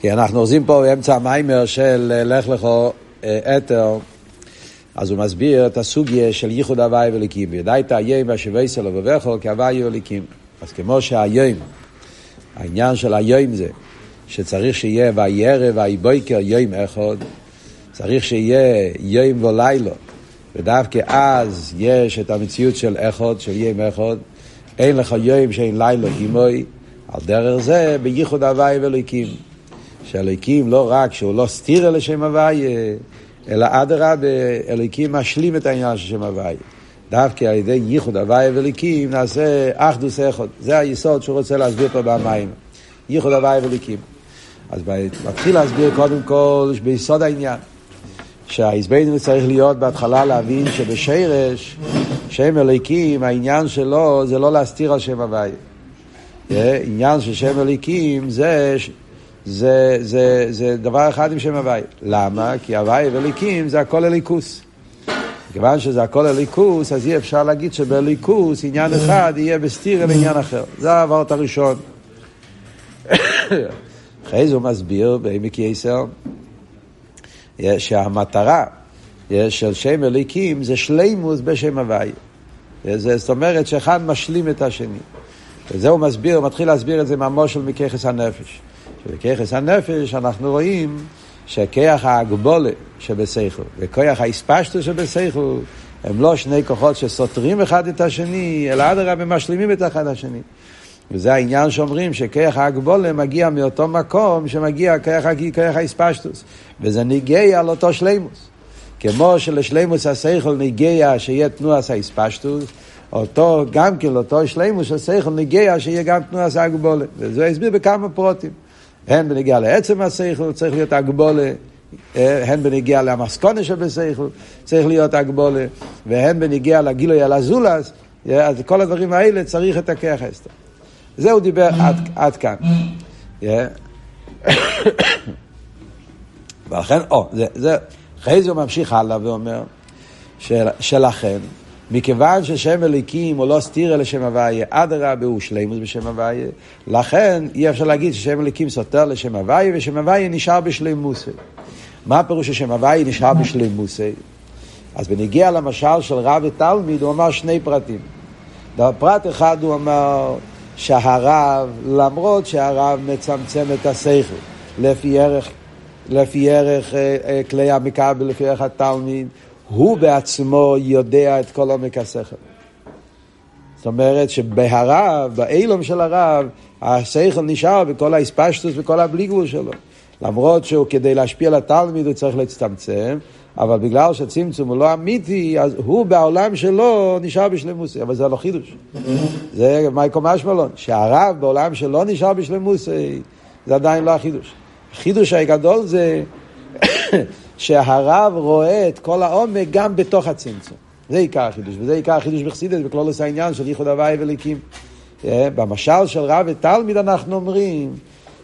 כי אנחנו אוחזים פה באמצע המיימר של אה, לך לכו אה, אתר, אז הוא מסביר את הסוגיה של ייחוד הוואי וליקים. ידעת היום והשבי סלו ובכו כהוואי וליקים. אז כמו שהיום, העניין של היום זה שצריך שיהיה וירא ויבויקר יום אחד, צריך שיהיה יום ולילה, ודווקא אז יש את המציאות של אחד, של יום אחד, אין לך יום שאין לילה כמוי, על דרך זה בייחוד הוואי וליקים. שאלוקים לא רק שהוא לא סתיר לשם הוויה, אלא אדרבה, אלוקים משלים את העניין של שם הוויה. דווקא על ידי ייחוד הוויה ואליקים נעשה אחדוס אחד. זה היסוד שהוא רוצה להסביר פה במים. ייחוד הוויה ואליקים. אז מתחיל להסביר קודם כל ביסוד העניין. שהעזבנו צריך להיות בהתחלה להבין שבשרש, שם אליקים, העניין שלו זה לא להסתיר על שם הוויה. עניין של שם אליקים זה זה, זה, זה דבר אחד עם שם הוואי. למה? כי הוואי וליקים זה הכל אליקוס. מכיוון שזה הכל אליקוס, אז אי אפשר להגיד שבאליקוס עניין אחד יהיה בסתיר על עניין אחר. זה העברת הראשון. אחרי זה הוא מסביר בעמק יסר שהמטרה של שם אליקים זה שלימוס בשם הוואי. זאת אומרת שאחד משלים את השני. וזה הוא מסביר, הוא מתחיל להסביר את זה מהמושל מככס הנפש. שבכיחס הנפש אנחנו רואים שכיח ההגבולה שבסייכו וכיח האספשטו שבסייכו הם לא שני כוחות שסותרים אחד את השני, אלא אדרבה משלימים את אחד השני. וזה העניין שאומרים שכיח ההגבולה מגיע מאותו מקום שמגיע כיח האספשטוס, וזה ניגי על אותו שלימוס. כמו שלשלימוס הסייכל ניגיה שיהיה תנועס האספשטוס, אותו, גם כן לאותו שלימוס הסייכל ניגיה שיהיה גם תנועס ההגבולה. וזה הסביר בכמה פרוטים. הן בנגיע לעצם השכל, צריך להיות הגבולה, אה, הן בנגיע למסקונה שבשכל, צריך להיות הגבולה, והן בנגיע לגילוי על הזולס, אה, אז כל הדברים האלה צריך את אסתר. זה הוא דיבר עד, עד כאן. אה. ולכן, או, זה, זה, אחרי זה הוא ממשיך הלאה ואומר, של, שלכן, מכיוון ששם אליקים הוא לא סתיר לשם הוויה, אדרבה הוא שלימוס בשם הוויה, לכן אי אפשר להגיד ששם אליקים סותר לשם הוויה, ושם הוויה נשאר בשלימוסי. מה הפירוש ששם הוויה נשאר בשלימוסי? אז בנגיע למשל של רב ותלמיד, הוא אמר שני פרטים. בפרט אחד הוא אמר שהרב, למרות שהרב מצמצם את השכל, לפי ערך, לפי ערך אה, אה, כלי המכבל, לפי ערך התלמיד, הוא בעצמו יודע את כל עומק השכל. זאת אומרת שבהרב, באילום של הרב, השכל נשאר בכל האספשטוס וכל הבלי גבול שלו. למרות שהוא כדי להשפיע על התלמיד הוא צריך להצטמצם, אבל בגלל שהצמצום הוא לא אמיתי, אז הוא בעולם שלו נשאר בשלמוסי, אבל זה לא חידוש. זה מייקו משמלון, שהרב בעולם שלו נשאר בשלמוסי, זה עדיין לא החידוש. החידוש הגדול זה שהרב רואה את כל העומק גם בתוך הצמצום. זה עיקר החידוש, וזה עיקר החידוש בחסידס, בכלולוס העניין של ייחוד הוואי וליקים. אה, במשל של רב ותלמיד אנחנו אומרים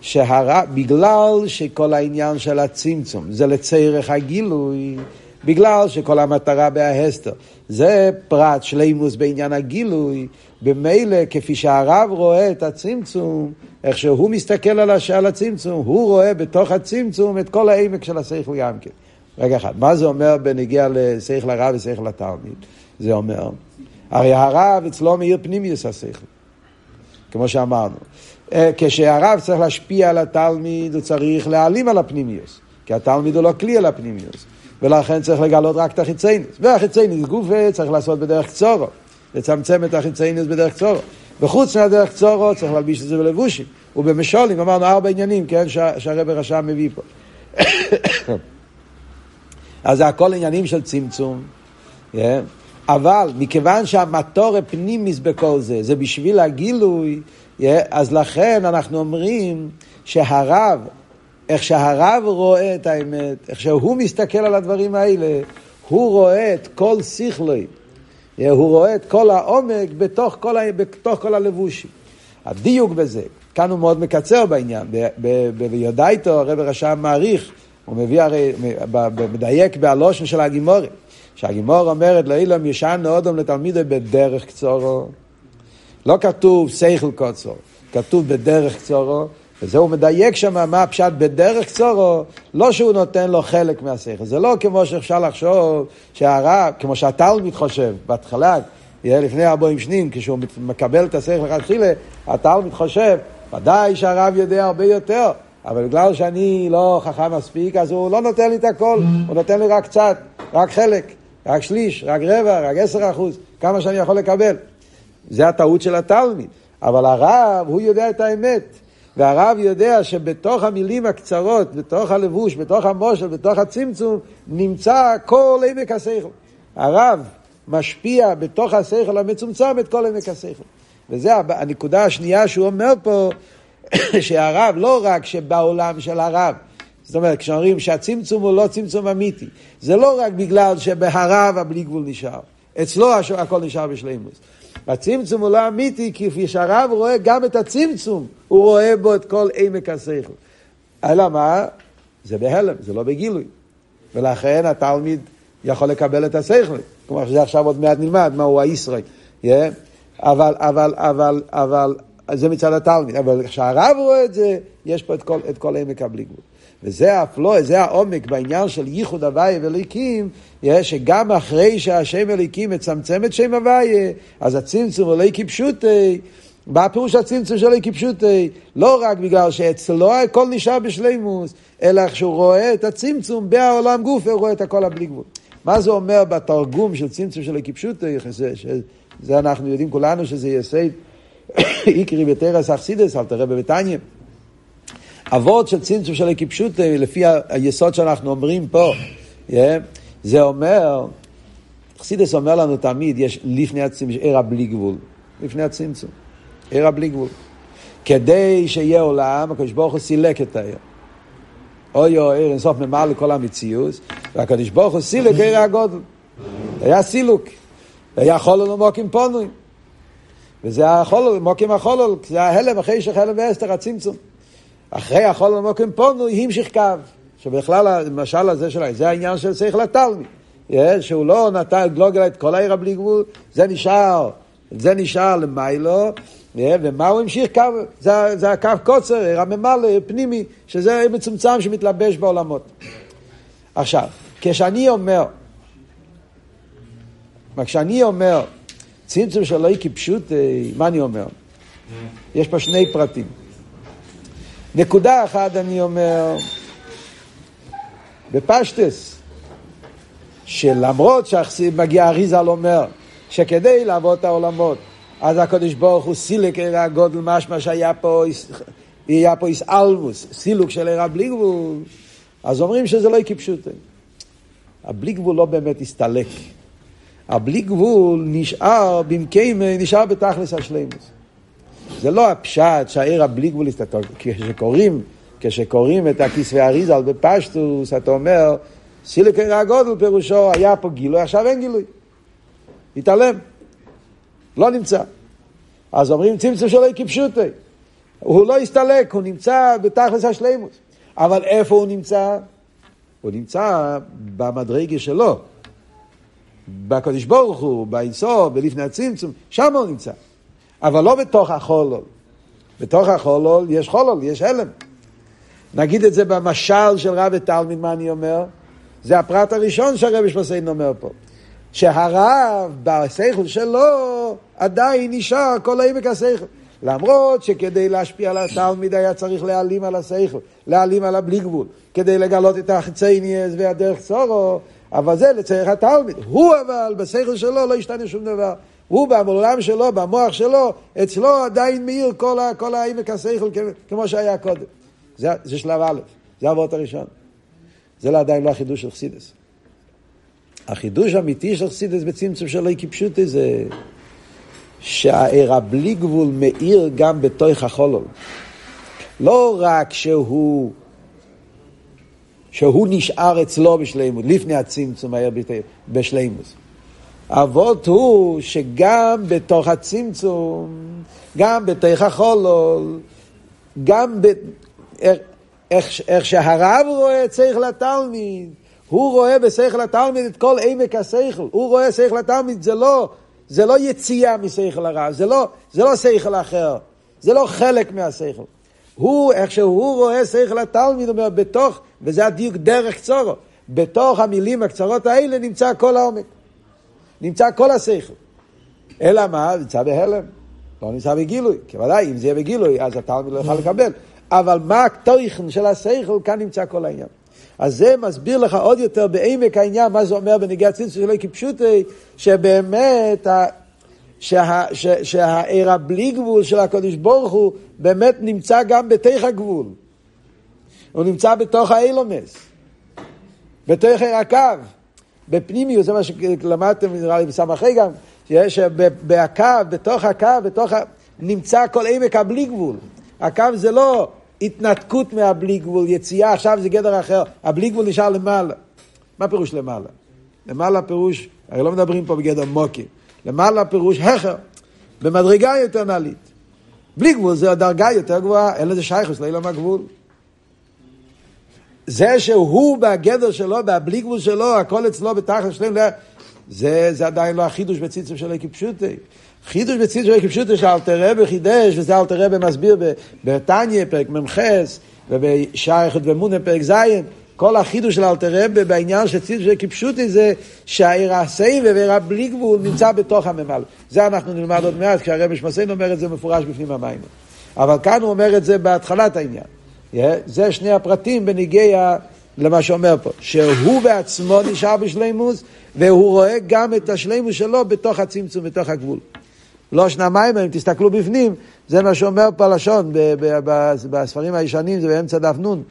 שהרב, בגלל שכל העניין של הצמצום זה לצורך הגילוי, בגלל שכל המטרה בהסתר זה פרט שלימוס בעניין הגילוי, במילא כפי שהרב רואה את הצמצום, איך שהוא מסתכל על, הש... על הצמצום, הוא רואה בתוך הצמצום את כל העמק של השכל גם כן. רגע אחד, מה זה אומר בנגיע לשכל הרב ושכל התלמיד? זה אומר, הרי הרב אצלו מאיר פנימיוס השכל, כמו שאמרנו. אה, כשהרב צריך להשפיע על התלמיד, הוא צריך להעלים על הפנימיוס, כי התלמיד הוא לא כלי על הפנימיוס, ולכן צריך לגלות רק את החיצייניס. והחיצייניס גופה צריך לעשות בדרך קצורו, לצמצם את החיצייניס בדרך קצורו. וחוץ מהדרך קצורו צריך להלביש את זה בלבושים. ובמשולים אמרנו ארבע עניינים, כן, שהרב רשם מביא פה. אז זה הכל עניינים של צמצום. Yeah. אבל מכיוון שהמטור הפנימיס בכל זה, זה בשביל הגילוי, yeah, אז לכן אנחנו אומרים שהרב, איך שהרב רואה את האמת, איך שהוא מסתכל על הדברים האלה, הוא רואה את כל yeah, הוא רואה את כל העומק בתוך כל, ה, בתוך כל הלבושים. הדיוק בזה, כאן הוא מאוד מקצר בעניין, ביודעיתו הרב רשם מעריך הוא מביא הרי, מדייק בהלושן של הגימורים, שהגימור אומרת לאילם ישן אודום לתלמידו בדרך קצורו. לא כתוב סייכל קוצו, כתוב בדרך קצורו, וזה הוא מדייק שם מה הפשט בדרך קצורו, לא שהוא נותן לו חלק מהשכל. זה לא כמו שאפשר לחשוב שהרב, כמו שהתלמיד חושב בהתחלה, לפני ארבעים שנים, כשהוא מקבל את השכל לכתחילה, התלמיד חושב, ודאי שהרב יודע הרבה יותר, אבל בגלל שאני לא חכם מספיק, אז הוא לא נותן לי את הכל, הוא נותן לי רק קצת, רק חלק, רק שליש, רק רבע, רק עשר אחוז, כמה שאני יכול לקבל. זה הטעות של התלמיד. אבל הרב, הוא יודע את האמת. והרב יודע שבתוך המילים הקצרות, בתוך הלבוש, בתוך המושל, בתוך הצמצום, נמצא כל עמק השכל. הרב משפיע בתוך השכל המצומצם את כל עמק השכל. וזו הנקודה השנייה שהוא אומר פה, שהרב, לא רק שבעולם של הרב, זאת אומרת, כשאומרים שהצמצום הוא לא צמצום אמיתי, זה לא רק בגלל שבהרב הבלי גבול נשאר, אצלו הכל נשאר בשלימוס. הצמצום הוא לא אמיתי, כפי שהרב רואה גם את הצמצום, הוא רואה בו את כל עמק השכל. אלא מה? זה בהלם, זה לא בגילוי. ולכן התלמיד יכול לקבל את השכל, כמו שזה עכשיו עוד מעט נלמד, מהו הישראל. Yeah. אבל, אבל, אבל, אבל, זה מצד התלמיד. אבל כשהרב רואה את זה, יש פה את כל, את כל עמק הבלי גבול. וזה הפלוא, זה העומק בעניין של ייחוד הוויה ואליקים, שגם אחרי שהשם אליקים מצמצם את שם הוויה, אז הצמצום אליקי פשוטי, מה פירוש הצמצום של אליקי פשוטי? לא רק בגלל שאצלו הכל נשאר בשלימוס, אלא כשהוא רואה את הצמצום בעולם גוף, הוא רואה את הכל הבלי גבול. מה זה אומר בתרגום של צמצום של אליקי פשוטי? זה אנחנו יודעים כולנו שזה יסד איקרי בתרס אכסידס, אל תראה בביתניה. אבות של צמצום של הקיפשות, לפי היסוד שאנחנו אומרים פה, yeah, זה אומר, חסידס אומר לנו תמיד, יש לפני הצמצום, עיר הבלי גבול, לפני הצמצום, עיר הבלי גבול. כדי שיהיה עולם, הקדוש ברוך הוא סילק את העיר. אוי אוי, עיר אינסוף ממלא לכל המציאות, והקדוש ברוך הוא סילק עיר הגודל. היה סילוק. היה חולל ומוקים פונויים. וזה החולל, מוקים החולל, זה ההלם אחרי שחלם ואסתר הצמצום. אחרי החול המוקם פונו, המשיך קו. שבכלל המשל הזה שלהם, זה העניין של שכל התלמיד. שהוא לא נתן גלוגל את כל העיר הבלי גבול, זה נשאר, זה נשאר למיילו, ומה הוא המשיך קו? זה, זה הקו קוצר, עיר הממלא, פנימי, שזה מצומצם שמתלבש בעולמות. עכשיו, כשאני אומר, כשאני אומר, צמצום שלא היא כפשוט, מה אני אומר? יש פה שני פרטים. נקודה אחת אני אומר, בפשטס, שלמרות שמגיע אריזל אומר, שכדי לעבוד את העולמות, אז הקדוש ברוך הוא סילק עיר הגודל משמע שהיה פה, היה פה איסאלמוס, סילוק של עיר הבלי גבול, אז אומרים שזה לא כפשוטו. הבלי גבול לא באמת הסתלק. הבלי גבול נשאר במקיים, נשאר בתכלס השלימוס. זה לא הפשט שהעיר הבלי גבול הסתתר. כשקוראים, כשקוראים את הכיסוי אריזל בפשטוס, אתה אומר, סילק עיר הגודל פירושו, היה פה גילוי, עכשיו אין גילוי. התעלם. לא נמצא. אז אומרים צמצום שלו כפשוטי. הוא לא הסתלק, הוא נמצא בתכלס השלימוס. אבל איפה הוא נמצא? הוא נמצא במדרגה שלו. בקדוש ברוך הוא, באינסוף, בלפני הצמצום, שם הוא נמצא. אבל לא בתוך החולול. בתוך החולול יש חולול, יש הלם. נגיד את זה במשל של רב ותלמיד, מה אני אומר? זה הפרט הראשון שהרבי שמסיין אומר פה. שהרב בשכל שלו עדיין נשאר כל העמק השכל. למרות שכדי להשפיע על התלמיד היה צריך להעלים על השכל, להעלים על הבלי גבול, כדי לגלות את החצייניאס והדרך צורו, אבל זה לצריך התלמיד. הוא אבל בשכל שלו לא השתנה שום דבר. הוא בעולם שלו, במוח שלו, אצלו עדיין מאיר כל, ה, כל העמק השכל כמו שהיה קודם. זה, זה שלב א', זה האבות הראשון. זה לא עדיין לא החידוש של חסידס. החידוש האמיתי של חסידס בצמצום של אי כפשוטי זה שהעיר הבלי גבול מאיר גם בתוך החולול. לא רק שהוא, שהוא נשאר אצלו בשלימות, לפני הצמצום העיר בשלימות. אבות הוא שגם בתוך הצמצום, גם בתוך החולול, גם ב... איך, איך, שהרב רואה את שכל התלמיד, הוא רואה בשכל התלמיד את כל עמק השכל, הוא רואה שכל התלמיד, זה לא, זה לא יציאה משכל הרב, זה לא, זה לא שכל אחר, זה לא חלק מהשכל. הוא, איך שהוא רואה שכל התלמיד, אומר, בתוך, וזה הדיוק דרך קצורו, בתוך המילים הקצרות האלה נמצא כל העומק. נמצא כל השכל. אלא מה? נמצא בהלם. לא נמצא בגילוי. כי ודאי, אם זה יהיה בגילוי, אז התלמיד לא יוכל לקבל. אבל מה התוכן של השכל, כאן נמצא כל העניין. אז זה מסביר לך עוד יותר בעמק העניין, מה זה אומר בנגיע הצמצום שלו כפשוטי, שבאמת, שה, שה, שהעיר הבלי גבול של הקדוש ברוך הוא באמת נמצא גם בתוך הגבול. הוא נמצא בתוך האילומס, בתוך הקו, בפנימיות, זה מה שלמדתם נראה לי בסמ"ח גם, שיש בהקו, בתוך הקו, בתוך ה... נמצא כל עמק הבלי גבול. הקו זה לא התנתקות מהבלי גבול, יציאה, עכשיו זה גדר אחר, הבלי גבול נשאר למעלה. מה פירוש למעלה? למעלה פירוש, הרי לא מדברים פה בגדר מוקי, למעלה פירוש הכר, במדרגה יותר נעלית. בלי גבול זה הדרגה יותר גבוהה, אין לזה שייכוס, לא יהיה הגבול. זה שהוא בגדר שלו, בבלי גבול שלו, הכל אצלו בתחת שלם, זה, זה עדיין לא החידוש בציצים של איקי פשוטי. חידוש בציצים של איקי פשוטי שאלתר רבי חידש, וזה אלתר רבי מסביר בתניא, פרק מ"ח, ובשייכת ומונה, פרק ז', כל החידוש של אלתר רבי בעניין של ציצים של איקי פשוטי זה שהעיר הסייבה ועיר הבלי גבול נמצא בתוך הממל. זה אנחנו נלמד עוד מעט, כשהרבי שמסיין אומר את זה מפורש בפנים המים. אבל כאן הוא אומר את זה בהתחלת העניין. זה שני הפרטים בניגיע למה שאומר פה, שהוא בעצמו נשאר בשלימוס, והוא רואה גם את השלימוס שלו בתוך הצמצום, בתוך הגבול. לא שנה מים, אם תסתכלו בפנים, זה מה שאומר פה לשון בספרים הישנים, זה באמצע דף נון.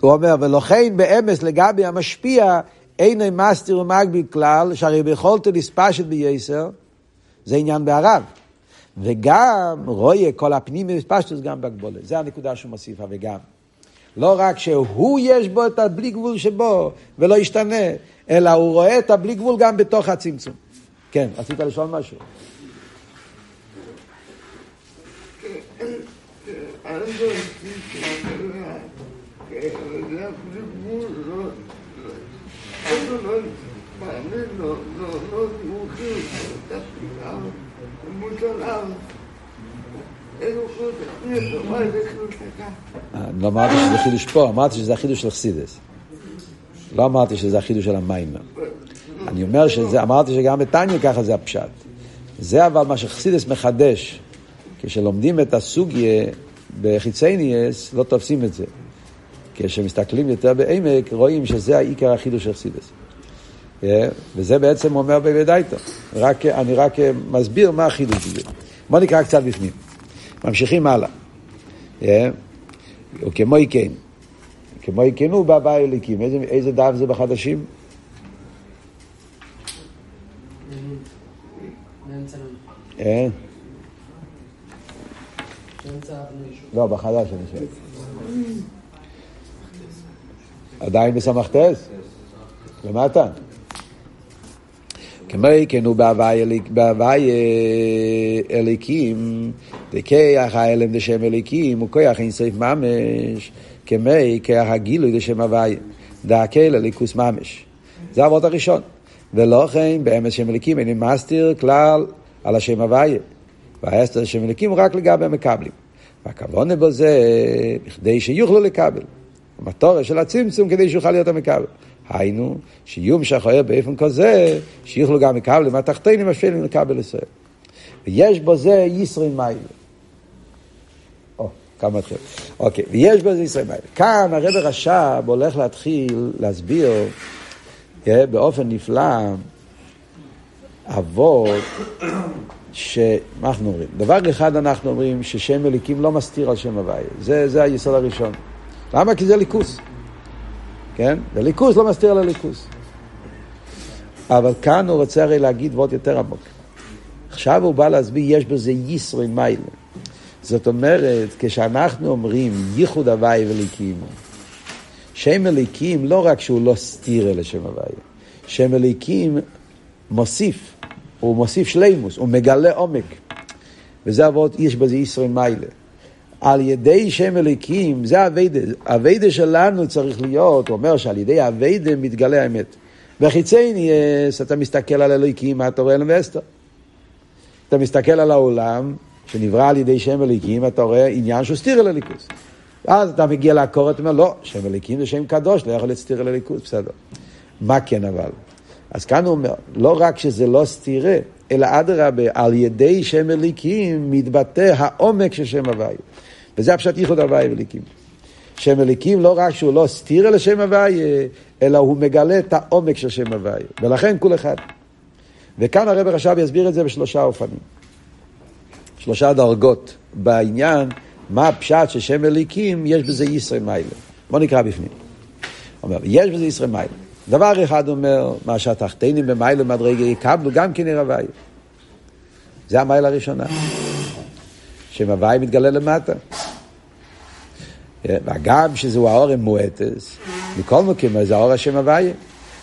הוא אומר, ולכן באמס לגבי המשפיע, אין מסתיר ומגביל כלל, שהרי ביכולתו לספשת בייסר, זה עניין בערב. וגם רואה כל הפנים פשטוס גם בהגבולה. זה הנקודה שהוא מוסיף, וגם. לא רק שהוא יש בו את הבלי גבול שבו, ולא ישתנה, אלא הוא רואה את הבלי גבול גם בתוך הצמצום. כן, רצית לשאול משהו? לא אמרתי שזה חידוש פה, אמרתי שזה החידוש של חסידס. לא אמרתי שזה החידוש של המים. אני אומר שזה, אמרתי שגם בתניא ככה זה הפשט. זה אבל מה שחסידס מחדש. כשלומדים את הסוגיה בחיצייניאס, לא תופסים את זה. כשמסתכלים יותר בעמק, רואים שזה העיקר החידוש של חסידס. אה, וזה בעצם אומר בוודאיתו. אני רק מסביר מה החידוש הזה. בואו נקרא קצת בפנים. ממשיכים הלאה. אה, וכמו כן, כמו הוא בהבא אליקים. איזה, דף זה בחדשים? אה? לא, בחדש אני שואל. עדיין בסמכתס? למטה? כמו כן הוא בהוואי אליקים, דכיח האלם דשם אליקים, הוא כיח אינסוף ממש, כמי כיח הגילוי דשם הוואי, דאקל אליקוס ממש. זה הוות הראשון. ולא כן באמס שם אליקים איני מסתיר כלל על השם הוואי. והאסתר שם אליקים רק לגבי המקבלים. והכוונה בו זה בכדי שיוכלו לקבל. המטורה של הצמצום כדי שיוכל להיות המקבל. היינו, שיהיו משחרר באופן כזה, שיוכלו גם לקבל מהתחתינים השפלים לקבל ישראל. ויש בו זה ישרי מיילה. או, כמה מתחיל. אוקיי, ויש בו זה ישרי מיילה. כאן הרב רש"ב הולך להתחיל להסביר אה, באופן נפלא אבות שמה אנחנו אומרים? דבר אחד אנחנו אומרים ששם אליקים לא מסתיר על שם הוויה. זה, זה היסוד הראשון. למה? כי זה ליכוס. כן? וליכוס לא מסתיר לליכוס. אבל כאן הוא רוצה הרי להגיד ועוד יותר עמוק. עכשיו הוא בא להסביר, יש בזה ישרי מיילה. זאת אומרת, כשאנחנו אומרים ייחוד הוואי וליקים, שם אליקים לא רק שהוא לא סתיר אלה שם הוואי, שם אליקים מוסיף, הוא מוסיף שלימוס, הוא מגלה עומק. וזה אבות, יש בזה ישרי מיילה. על ידי שם אליקים, זה אביידה. אביידה שלנו צריך להיות, הוא אומר שעל ידי אביידה מתגלה האמת. בחיצי ניאס אתה מסתכל על אלוהיקים, מה אתה רואה למסתר? אתה מסתכל על העולם שנברא על ידי שם אליקים, אתה רואה עניין שהוא סתיר אל הליכוס. ואז אתה מגיע לעקור, אתה אומר, לא, שם אליקים זה שם קדוש, לא יכול להיות סתיר אל הליכוס, בסדר. מה כן אבל? אז כאן הוא אומר, לא רק שזה לא סתירה, אלא אדרבה, על ידי שם אליקים מתבטא העומק של שם הוויה. וזה הפשט ייחוד הוויה ואליקים. שם אליקים לא רק שהוא לא סתיר אל השם הוויה, אלא הוא מגלה את העומק של שם הוויה. ולכן כול אחד. וכאן הרב עכשיו יסביר את זה בשלושה אופנים. שלושה דרגות בעניין, מה הפשט של שם אליקים, יש בזה ישרי מיילה. בוא נקרא בפנים. אומר, יש בזה ישרי מיילה. דבר אחד אומר, מה שהתחתינים במיילה מדרגה יקבלו גם כן עיר זה המיילה הראשונה. שם הוואי מתגלה למטה. וגם שזהו האור המועטס, מכל מקום זה האור השם הוויה.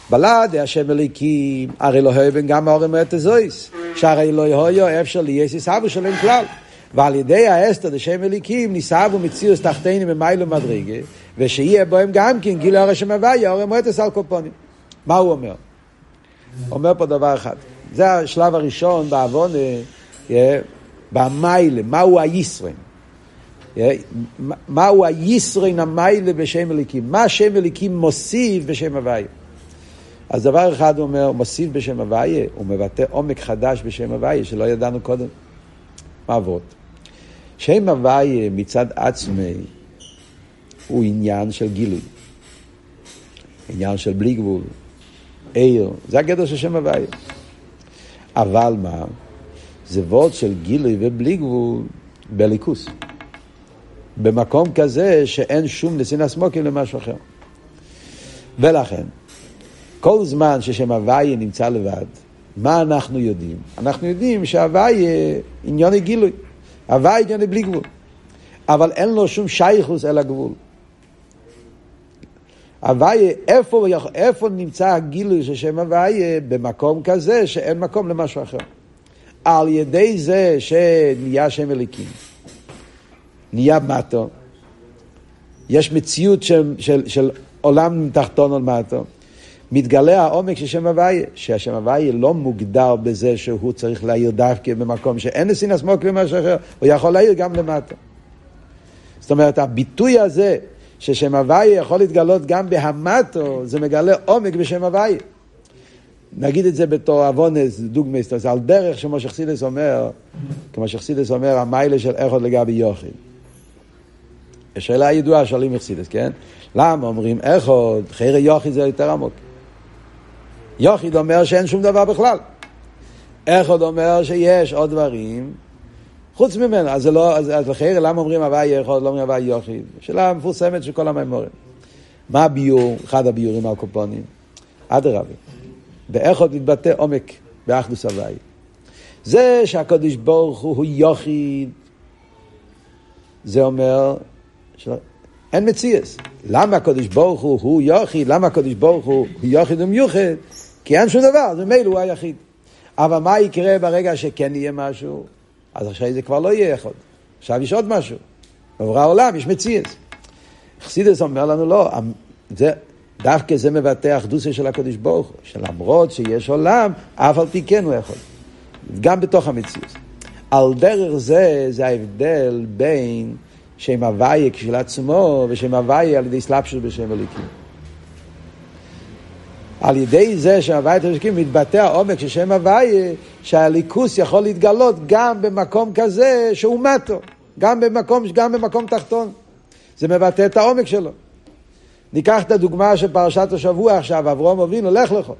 בלעד השם אליקים, הרי לא בן גם האור המועטס זויס, שהרי לא יהיו אפשר ליסיס אבו שלהם כלל. ועל ידי האסתר דשם אליקים ניסבו מציאוס תחתינים במיילו מדרגה, ושיהיה בהם גם כן גיל האור השם הוויה, האור המועטס על קופונים. מה הוא אומר? אומר פה דבר אחד. זה השלב הראשון בעוון, במיילה, מהו הישרן. מהו הישרין המיילה בשם אליקים? מה שם אליקים מוסיף בשם הוויה? אז דבר אחד הוא אומר, מוסיף בשם הוויה, הוא מבטא עומק חדש בשם הוויה שלא ידענו קודם. מה עבוד? שם הוויה מצד עצמי הוא עניין של גילוי. עניין של בלי גבול, עיר, זה הגדר של שם הוויה. אבל מה? זה וורד של גילוי ובלי גבול בליכוס. במקום כזה שאין שום נסין הסמוקים למשהו אחר. ולכן, כל זמן ששם הוויה נמצא לבד, מה אנחנו יודעים? אנחנו יודעים שהוויה עניוני גילוי, הוויה עניוני בלי גבול, אבל אין לו שום שייכוס אל הגבול. הוויה, איפה, איפה נמצא הגילוי של שם הוויה? במקום כזה שאין מקום למשהו אחר. על ידי זה שנהיה שם אליקים. נהיה מטו. יש מציאות של, של, של עולם תחתון על מטו. מתגלה העומק של שם הוויה, שהשם הוויה לא מוגדר בזה שהוא צריך להעיר דווקא במקום שאין נסין הסמוק ומשהו אחר, הוא יכול להעיר גם למטה. זאת אומרת, הביטוי הזה ששם הוויה יכול להתגלות גם בהמטו, זה מגלה עומק בשם הוויה. נגיד את זה בתור אבונס, דוגמסט, אז על דרך שמו שחסידס אומר, כמו שחסידס אומר, המיילה של איכות לגבי יוחיד. שאלה ידועה שואלים מחסידס, כן? למה אומרים איכות, חירי יוחיד זה יותר עמוק. יוחיד אומר שאין שום דבר בכלל. איכות אומר שיש עוד דברים חוץ ממנו, אז לא, אז, אז לחירי למה אומרים הוואי איכות, לא אומרים הוואי יוחיד? שאלה מפורסמת של כל המימורים. מה הביור, אחד הביורים על קופונים? אדרבה. באיכות מתבטא עומק באחדוס הוואי. זה שהקדוש ברוך הוא, יוחיד, זה אומר אין מציאס. למה הקדוש ברוך הוא הוא יוחיד? למה הקדוש ברוך הוא יוחיד ומיוחד? כי אין שום דבר, אז ממילא הוא היחיד. אבל מה יקרה ברגע שכן יהיה משהו? אז עכשיו זה כבר לא יהיה אחד. עכשיו יש עוד משהו. בעבור העולם יש מציאס. חסידס אומר לנו לא, זה, דווקא זה מבטא אחדוסה של הקדוש ברוך הוא, שלמרות שיש עולם, אף על פי כן הוא יכול. גם בתוך המציאס. על דרך זה, זה ההבדל בין שם הוויה כשלעצמו, ושם הוויה על ידי סלפשוס בשם הליקים. על ידי זה שהוויה תשקים מתבטא העומק של שם הוויה, שהליכוס יכול להתגלות גם במקום כזה שהוא מטו, גם במקום, גם במקום תחתון. זה מבטא את העומק שלו. ניקח את הדוגמה של פרשת השבוע עכשיו, אברום אבינו, לך לך.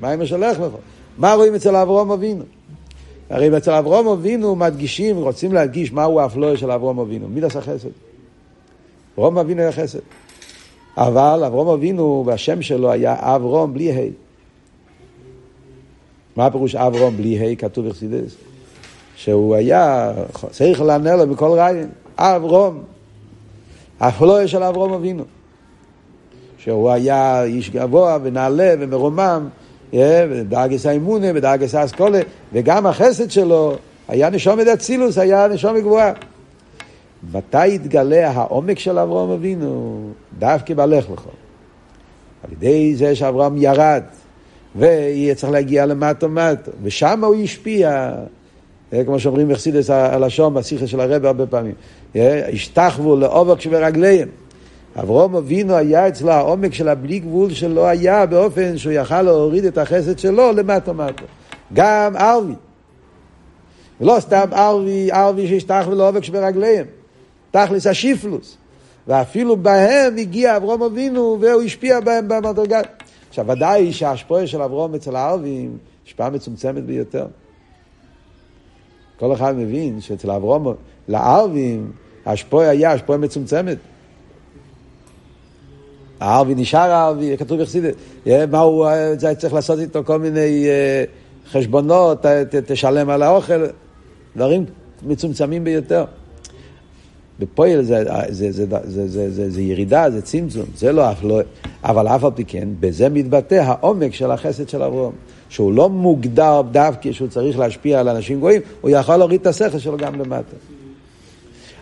מה אמא של לך לך? מה רואים אצל אברום אבינו? הרי אצל אברום אבינו מדגישים, רוצים להדגיש מהו האפלואה של אברום אבינו. מי עשה חסד? אברום אבינו היה חסד. אבל אברום אבינו, והשם שלו היה אברום בלי ה'. מה הפירוש אברום בלי ה'? כתוב בחסידס. שהוא היה, צריך לענה לו בכל רעיון. אברום. האפלואה של אברום אבינו. שהוא היה איש גבוה ונעלה ומרומם. בדאגס האמונה, בדאגס האסכולה, וגם החסד שלו היה נשומת אצילוס, היה נשומת גבוהה. מתי יתגלה העומק של אברהם אבינו? דווקא בלך לך. על ידי זה שאברהם ירד ויהיה צריך להגיע למטו מטו, ושם הוא השפיע, אה, כמו שאומרים מחסידס הלשון בשיחה של הרב הרבה פעמים, אה, השתחוו לעובק שברגליהם. אברום אבינו היה אצלו העומק של הבלי גבול שלו היה באופן שהוא יכל להוריד את החסד שלו למטו מטו. גם ערבי. ולא סתם ערבי, ערבי שהשתחוו לעובק שברגליהם. תכלס השיפלוס. ואפילו בהם הגיע אברום אבינו והוא השפיע בהם במדרגה. עכשיו ודאי שההשפועה של אברום אצל הערבים השפעה מצומצמת ביותר. כל אחד מבין שאצל אברום, לערבים, ההשפועה היה השפועה מצומצמת. הערבי נשאר ערבי, כתוב יחסידת, מה הוא צריך לעשות איתו כל מיני אה, חשבונות, תשלם על האוכל, דברים מצומצמים ביותר. בפועל זה, זה, זה, זה, זה, זה, זה ירידה, זה צמצום, זה לא אף לא, אבל אף על פי כן, בזה מתבטא העומק של החסד של אברום. שהוא לא מוגדר דווקא שהוא צריך להשפיע על אנשים גויים, הוא יכול להוריד את השכל שלו גם למטה.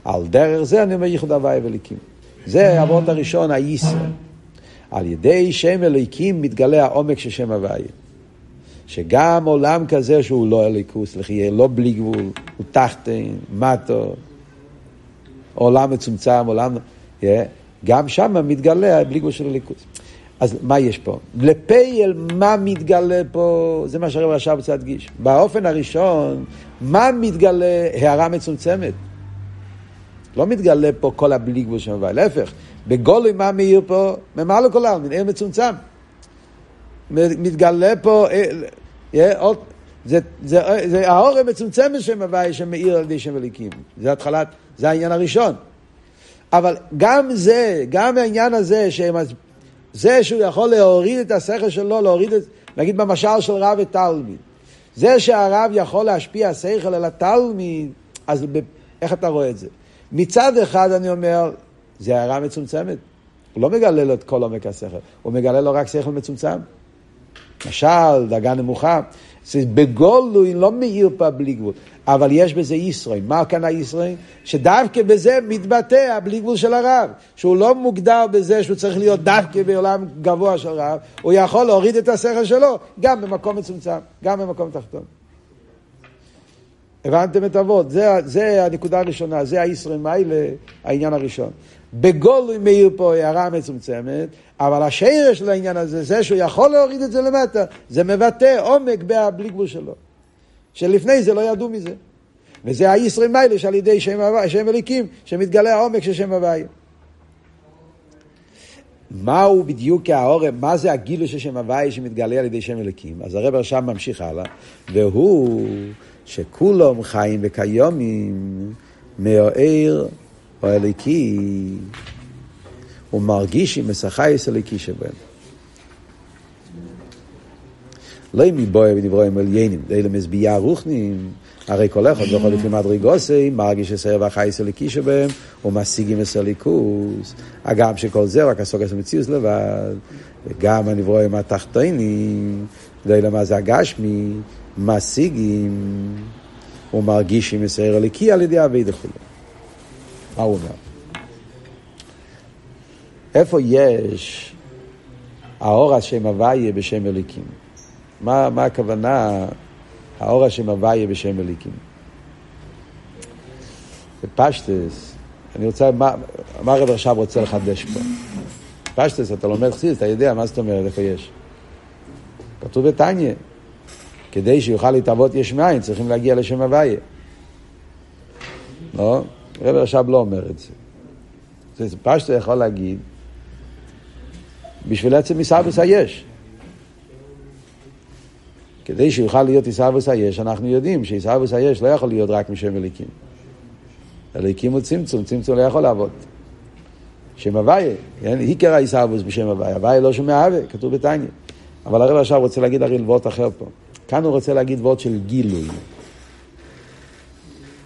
על דרך זה אני אומר ייחוד הוואי וליקים. זה האבות הראשון, הישראל. על ידי שם אלוהיקים מתגלה העומק של שם הוואי. שגם עולם כזה שהוא לא אליקוס, לכי לא בלי גבול, הוא תחתן, מטו, עולם מצומצם, עולם... Yeah, גם שם מתגלה בלי גבול של הליכוז. אז מה יש פה? לפייל, מה מתגלה פה? זה מה שהרב עכשיו רוצה להדגיש. באופן הראשון, מה מתגלה? הערה מצומצמת. לא מתגלה פה כל הבלי גבול של הוואי, להפך, בגולוי מה מאיר פה? ממלא כל העלמין, עיר מצומצם. מתגלה פה, אה, זה, זה, זה, האור המצומצם בשם הוואי שמאיר על ידי שם הליקים. זה התחלת, זה העניין הראשון. אבל גם זה, גם העניין הזה, שהם, זה שהוא יכול להוריד את השכל שלו, להוריד את, נגיד במשל של רב ותלמיד. זה שהרב יכול להשפיע שכל על התלמיד, אז ב, איך אתה רואה את זה? מצד אחד אני אומר, זה הערה מצומצמת. הוא לא מגלה לו את כל עומק השכל, הוא מגלה לו רק שכל מצומצם. משל, דרגה נמוכה. בגולוי לא מאיר פה בלי גבול, אבל יש בזה ישראל. מה כאן הישראל? שדווקא בזה מתבטא הבלי גבול של הרב, שהוא לא מוגדר בזה שהוא צריך להיות דווקא בעולם גבוה של רב, הוא יכול להוריד את השכל שלו גם במקום מצומצם, גם במקום תחתון. הבנתם את אבות? זה, זה הנקודה הראשונה, זה הישראל מיילה, העניין הראשון. בגולוי מאיר פה הערה מצומצמת, אבל השרש של העניין הזה, זה שהוא יכול להוריד את זה למטה, זה מבטא עומק בלי גבול שלו. שלפני זה לא ידעו מזה. וזה הישראל מיילה שעל ידי שם, שם אליקים, שמתגלה העומק של שם הוויה. מהו בדיוק העורם, מה זה הגילוי של שם הוויה שמתגלה על ידי שם אליקים? אז הרב עכשיו ממשיך הלאה, והוא שכולם חיים וקיומים מהעיר או אליקי, ומרגישים מסחייס אליקי שבהם. לא אם מבואה ונברואים עליינים, אלה מזביעה רוחנים, הרי כל אחד יכול לפי מדרגוסי, מרגיש אסר והחייס אליקי שבהם, ומשיגים אסר ליכוס. אגם שכל זה רק הסוג עשר מציאוס לבד, וגם הנברואים התחתונים, לא מה זה הגשמי, משיגים ומרגישים אסר אליקי על ידי אבי דחולו. מה הוא אומר? איפה יש האור השם הוויה בשם אליקים? מה, מה הכוונה האור השם הוויה בשם אליקים? בפשטס, אני רוצה, מה, מה הרב עכשיו רוצה לחדש פה? פשטס, אתה לומד חסיד, אתה יודע מה זאת אומרת, איפה יש? כתוב בתניא, כדי שיוכל להתאבות יש מאין, צריכים להגיע לשם הוויה. לא? הרב עכשיו לא אומר את זה. זה פשטה יכול להגיד, בשביל עצם עיסאוויס היש. כדי שיוכל להיות עיסאוויס היש, אנחנו יודעים שעיסאוויס היש לא יכול להיות רק משם אליקים. אליקים הוא צמצום, צמצום לא יכול לעבוד. שם הוויה, כן? עיקר העיסאוויס בשם הוויה, הוויה לא שומע הווה, כתוב בתניא. אבל הרב עכשיו רוצה להגיד הרי וורט אחר פה. כאן הוא רוצה להגיד וורט של גילוי.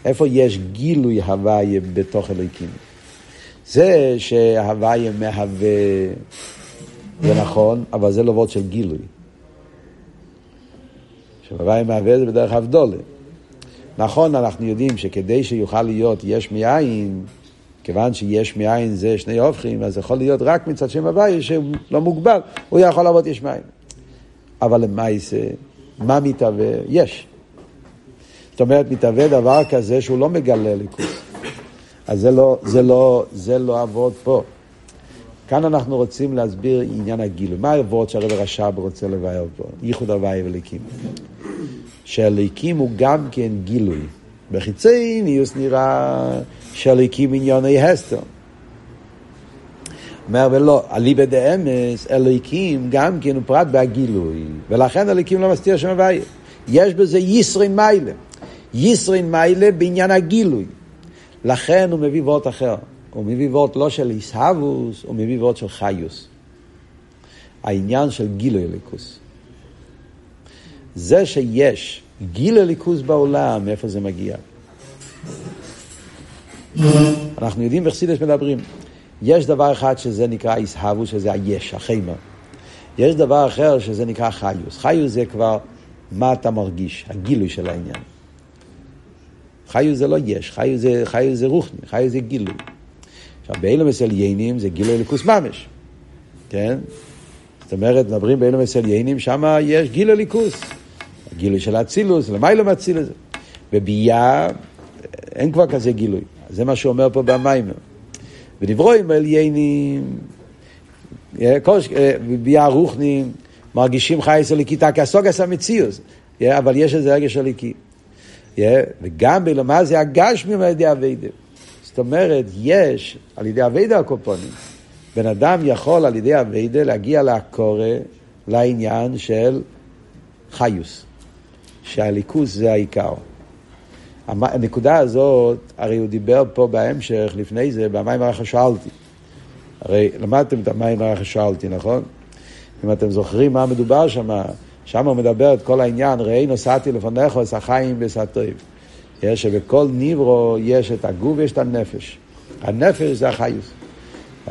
איפה יש גילוי הוויה בתוך אלוקים? זה שהוויה מהווה, זה נכון, אבל זה לא וורד של גילוי. שהוויה מהווה זה בדרך אבדולה. נכון, אנחנו יודעים שכדי שיוכל להיות יש מאין, כיוון שיש מאין זה שני הופכים, אז יכול להיות רק מצד שם הוויה שהוא לא מוגבל, הוא יכול לעבוד יש מאין. אבל למעשה, מה מתהווה? יש. זאת אומרת, מתהווה דבר כזה שהוא לא מגלה ליכוז. אז זה לא, זה לא, זה לא עבוד פה. כאן אנחנו רוצים להסביר עניין הגילוי. מה העבוד שהרב רש"ב רוצה לבאר פה? ייחוד הוואי וליקים. שהליקים הוא גם כן גילוי. בחיצי ניוס נראה שהליקים עניוני הסתר. אומר ולא, אליבא דאמס, אלוהיקים גם כן הוא פרט בהגילוי, ולכן אלוהיקים לא מסתיר שם הוויה. יש בזה ישרין מיילה. ישרין מיילה בעניין הגילוי. לכן הוא מביא וורט אחר. הוא מביא וורט לא של איסהבוס, הוא מביא וורט של חיוס. העניין של גילוי אליקוס. זה שיש גילוי אליקוס בעולם, מאיפה זה מגיע? אנחנו יודעים איך סידש מדברים. יש דבר אחד שזה נקרא איסהבוס, שזה היש, החיימה. יש דבר אחר שזה נקרא חיוס. חיוס זה כבר מה אתה מרגיש, הגילוי של העניין. חיוס זה לא יש, חיוס זה, חיוס זה רוחני, חיוס זה גילוי. עכשיו, באילומס עליינים זה גילוי אלוקוס ממש, כן? זאת אומרת, מדברים באילומס עליינים, שם יש גילוי אלוקוס. גילוי של אצילוס, למיילא מאצילוס. בביאה אין כבר כזה גילוי. זה מה שאומר פה במיימר. ודברואים עליינים, אה, אה, ביאה רוחנים, מרגישים חייס הליקיתא כסוגס המציאוס, אבל יש איזה רגש הליקי. וגם בלמה זה הגשמי על ידי אביידה. זאת אומרת, יש על ידי אביידה הקופונים. בן אדם יכול על ידי אביידה להגיע לקורא, לעניין של חיוס, שהליכוס זה העיקר. הנקודה הזאת, הרי הוא דיבר פה בהמשך, לפני זה, במים הרח שאלתי. הרי למדתם את המים הרח שאלתי, נכון? אם אתם זוכרים מה מדובר שם, שם הוא מדבר את כל העניין, ראי נוסעתי לפניך את החיים וסתיו. יש שבכל ניברו יש את הגוף ויש את הנפש. הנפש זה החיוס.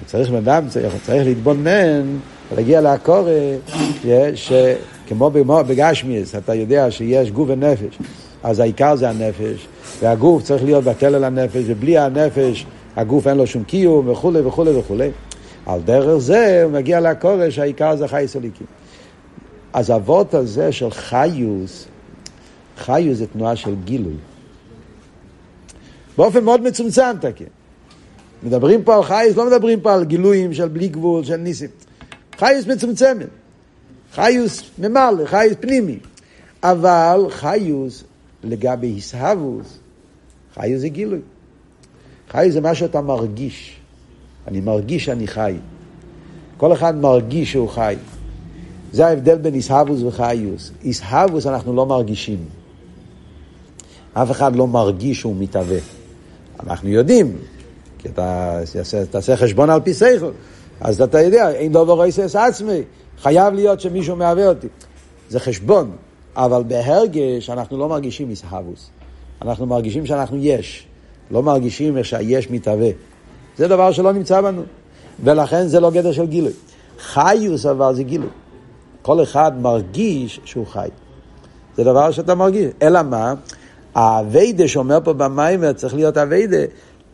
צריך בן אדם, צריך, צריך להתבונן, להגיע לקורא, שכמו בגשמיאס, אתה יודע שיש גוף ונפש, אז העיקר זה הנפש, והגוף צריך להיות בטל על הנפש, ובלי הנפש הגוף אין לו שום קיום וכולי וכולי וכולי. על דרך זה הוא מגיע לקורא שהעיקר זה חייס הליקים. אז אבות הזה של חיוס, חיוס זה תנועה של גילוי. באופן מאוד מצומצם תקן. מדברים פה על חיוס, לא מדברים פה על גילויים של בלי גבול, של ניסים. חיוס מצומצמת. חיוס ממלא, חיוס פנימי. אבל חיוס לגבי הישהבוס, חיוס זה גילוי. חיוס זה מה שאתה מרגיש. אני מרגיש שאני חי. כל אחד מרגיש שהוא חי. זה ההבדל בין איסהבוס וחיוס. איסהבוס אנחנו לא מרגישים. אף אחד לא מרגיש שהוא מתהווה. אנחנו יודעים, כי אתה תעשה חשבון על פי סייכל, אז אתה יודע, אין דובר רייסס עצמי, חייב להיות שמישהו מהווה אותי. זה חשבון, אבל בהרגש אנחנו לא מרגישים איסהבוס. אנחנו מרגישים שאנחנו יש, לא מרגישים איך שהיש מתהווה. זה דבר שלא נמצא בנו, ולכן זה לא גדר של גילוי. חיוס אבל זה גילוי. כל אחד מרגיש שהוא חי. זה דבר שאתה מרגיש. אלא מה? האביידה שאומר פה במיימר צריך להיות אביידה,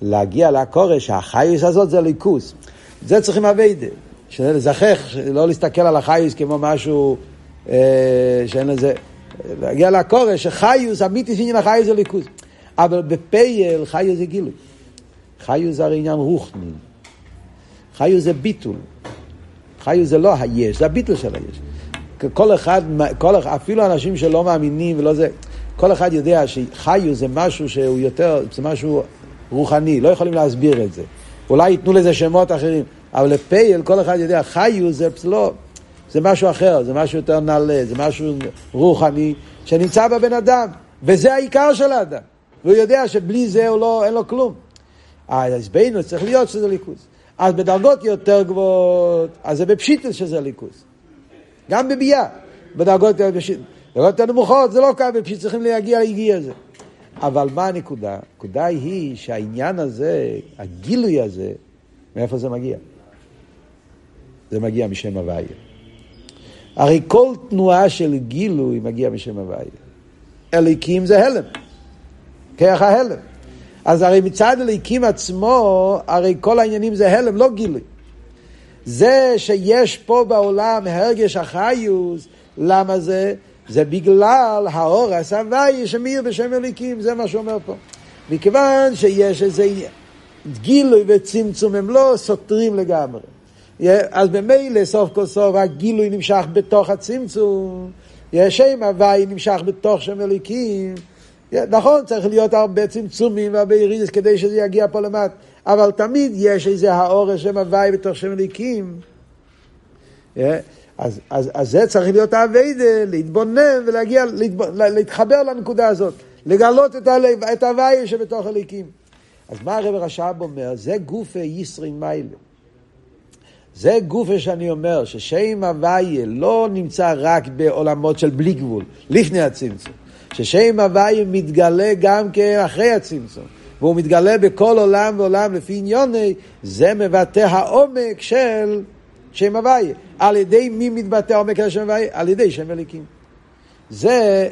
להגיע לקורש, שהחייס הזאת זה ליכוס. זה צריכים אביידה. לזכך, לא להסתכל על החייס כמו משהו אה, שאין לזה... להגיע לקורש, שחיוס, אמיתי שעניין החייס זה ליכוס. אבל בפייל חיוס זה גילוי. חיוס זה הרי עניין רוחני. חיוס זה ביטול. חיוס זה לא היש, זה הביטול של היש. כל אחד, כל, אפילו אנשים שלא מאמינים ולא זה, כל אחד יודע שחיוס זה משהו שהוא יותר, זה משהו רוחני, לא יכולים להסביר את זה. אולי ייתנו לזה שמות אחרים, אבל לפייל כל אחד יודע, חיוס זה לא, זה משהו אחר, זה משהו יותר נעלה, זה משהו רוחני שנמצא בבן אדם, וזה העיקר של האדם. והוא יודע שבלי זה הוא לא, אין לו כלום. אז בינו צריך להיות שזה ליכוז. אז בדרגות יותר גבוהות, אז זה בפשיטוס שזה ליכוז. גם בביאה, בדרגות יותר נמוכות, זה לא קיים, פשוט צריכים להגיע להגיע לזה. אבל מה הנקודה? הנקודה היא שהעניין הזה, הגילוי הזה, מאיפה זה מגיע? זה מגיע משם הוויה. הרי כל תנועה של גילוי מגיע משם הוויה. אליקים זה הלם, כרך ההלם. אז הרי מצד אליקים עצמו, הרי כל העניינים זה הלם, לא גילוי. זה שיש פה בעולם הרגש החיוס, למה זה? זה בגלל האור הסבי שמאיר בשם אליקים, זה מה שאומר פה. מכיוון שיש איזה גילוי וצמצום, הם לא סותרים לגמרי. אז במילא סוף כל סוף הגילוי נמשך בתוך הצמצום, שם הוואי נמשך בתוך שם אליקים. נכון, צריך להיות הרבה צמצומים והרבה ירידס כדי שזה יגיע פה למטה, אבל תמיד יש איזה האור שם הוואי בתוך שם אליקים. אז, אז, אז זה צריך להיות האביידה, להתבונן ולהגיע, להתב... להתחבר לנקודה הזאת, לגלות את, ההוויה שבתוך הליקים. אז מה הרב רש"ב אומר? זה גופה ישרין מיילה. זה גופה שאני אומר, ששם הוויה לא נמצא רק בעולמות של בלי גבול, לפני הצמצום. ששם הוויה מתגלה גם כן אחרי הצמצום. והוא מתגלה בכל עולם ועולם לפי עניוני, זה מבטא העומק של שם הוויה. על ידי מי מתבטא עומק של שם הוויה? על ידי שם אליקים. זה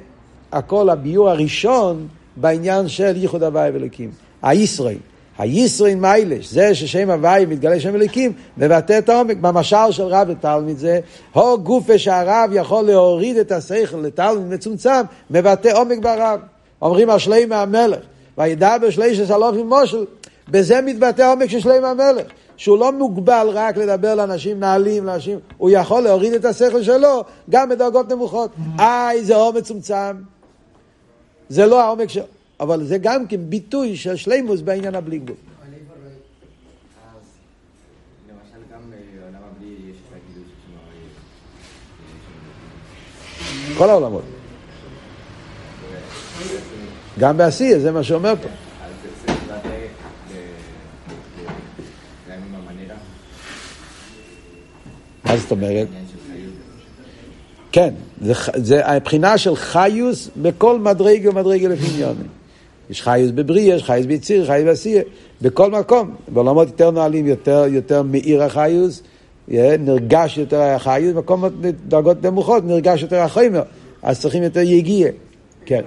הכל הביור הראשון בעניין של ייחוד הוויה ואליקים. הישראל. הישרין מיילש, זה ששם הוואי מתגלה שם אליקים, מבטא את העומק. במשל של רב ותלמיד זה, הו גופה שהרב יכול להוריד את השכל לתלמיד מצומצם, מבטא עומק ברב. אומרים על שלימה המלך, וידע בשלישס אלופים מושל, בזה מתבטא עומק של שלימה המלך. שהוא לא מוגבל רק לדבר לאנשים נעלים, לאנשים, הוא יכול להוריד את השכל שלו גם בדרגות נמוכות. איי, זה עומק מצומצם. זה לא העומק שלו. אבל זה גם כן ביטוי של שלימוס בעניין הבלי גבול. כל העולמות. גם בעשייה, זה מה שאומר פה. מה זאת אומרת? כן, זה, זה הבחינה של חיוס בכל מדרגה ומדרגה לפי עניונים. יש חייס בבריא, יש חייס ביציר, חייס בעשייה, בכל מקום. בעולמות יותר נועלים, יותר, יותר מאיר החיוס, נרגש יותר החיוס, במקום דרגות נמוכות נרגש יותר החומר, אז צריכים יותר יגיע. כן.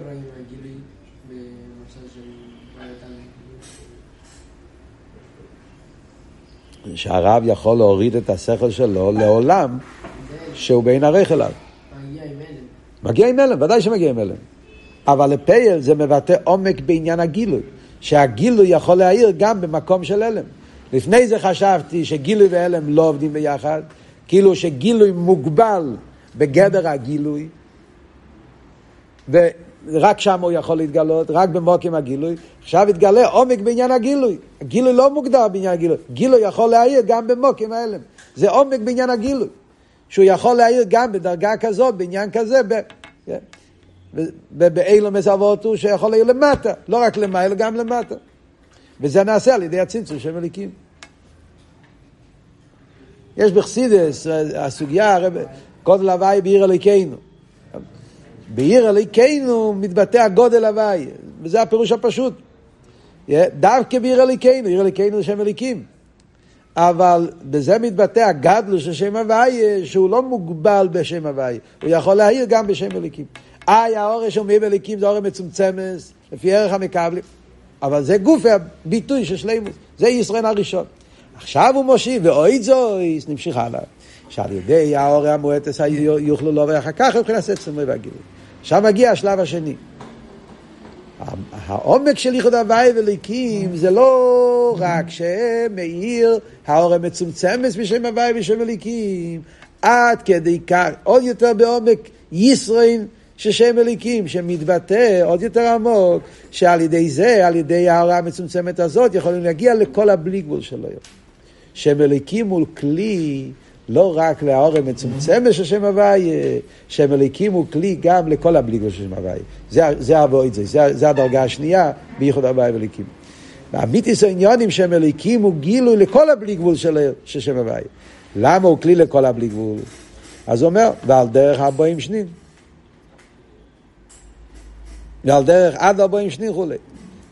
שהרב יכול להוריד את השכל שלו לעולם שהוא בין ערך אליו. מגיע עם הלם. מגיע עם הלם, ודאי שמגיע עם הלם. אבל לפייל זה מבטא עומק בעניין הגילוי, שהגילוי יכול להעיר גם במקום של הלם. לפני זה חשבתי שגילוי והלם לא עובדים ביחד, כאילו שגילוי מוגבל בגדר הגילוי, ורק שם הוא יכול להתגלות, רק במוקים הגילוי. עכשיו התגלה עומק בעניין הגילוי. הגילוי לא מוגדר בעניין הגילוי, גילוי יכול להעיר גם במוקים ההלם. זה עומק בעניין הגילוי, שהוא יכול להעיר גם בדרגה כזאת, בעניין כזה. ב... כן? ובאילו אבותו שיכול להיות למטה, לא רק למעלה, גם למטה. וזה נעשה על ידי הצמצום של מליקים. יש בחסידס, הסוגיה, גודל הוואי בעיר אליקנו. בעיר אליקנו מתבטא הגודל הוואי, וזה הפירוש הפשוט. דווקא בעיר אליקנו, עיר אליקנו זה שם אליקים. אבל בזה מתבטא הגדלו של שם הוואי, שהוא לא מוגבל בשם הוואי, הוא יכול להעיר גם בשם אליקים. איי, האור שומעים בליקים זה אור מצומצמת, לפי ערך המקבלים. אבל זה גוף הביטוי של שלימוס, זה ישראל הראשון. עכשיו הוא מושיב, ואוי זויס, נמשיך הלאה. שעל ידי האור המועטס יוכלו לו, ואחר כך מבחינת עצמי והגילוי. עכשיו מגיע השלב השני. העומק של ייחוד הוואי וליקים זה לא רק שמאיר האור המצומצמת בשם הוואי ובשם הליקים, עד כדי כך, עוד יותר בעומק ישרין ששם אליקים, שמתבטא עוד יותר עמוק, שעל ידי זה, על ידי ההוראה המצומצמת הזאת, יכולים להגיע לכל הבלי גבול שלו. שם אליקים הוא כלי לא רק להאור המצומצמת של שם הוויה, שם אליקים הוא כלי גם לכל הבלי גבול של שם הוויה. זה, זה זה, זה, זה הדרגה השנייה בייחוד הוויה ואליקים. והמיתיס העניונים שם אליקים הוא גילוי לכל הבלי גבול של, של שם הוויה. למה הוא כלי לכל הבלי גבול? אז הוא אומר, ועל דרך הבואים שנין. ועל דרך עד ארבעים שנים כולי.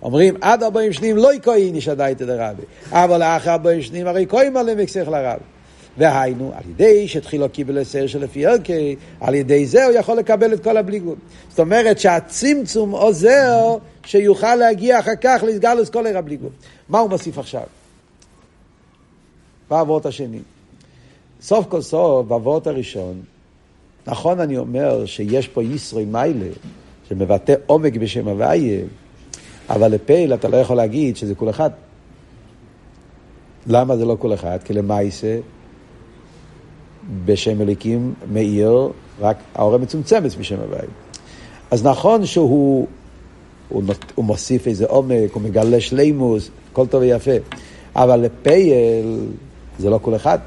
אומרים עד ארבעים שנים לא יקוין איש הדייתא דרבי, אבל לאחר ארבעים שנים הרי קוים עליהם מקסך לרב. והיינו, על ידי שהתחילו קיבל הסר שלפי ערכי, על ידי זה הוא יכול לקבל את כל הבליגות. זאת אומרת שהצמצום עוזר שיוכל להגיע אחר כך לסגלוס כל עיר הבליגות. מה הוא מוסיף עכשיו? באבות השני. סוף כל סוף, באבות הראשון, נכון אני אומר שיש פה ישרי מיילה, שמבטא עומק בשם הוויה, אבל לפייל אתה לא יכול להגיד שזה כל אחד. למה זה לא כל אחד? כי למעשה בשם אליקים מאיר רק האור המצומצמת בשם הוויה. אז נכון שהוא הוא, הוא מוסיף איזה עומק, הוא מגלה שלימוס, הכל טוב ויפה, אבל לפייל זה לא כל אחד.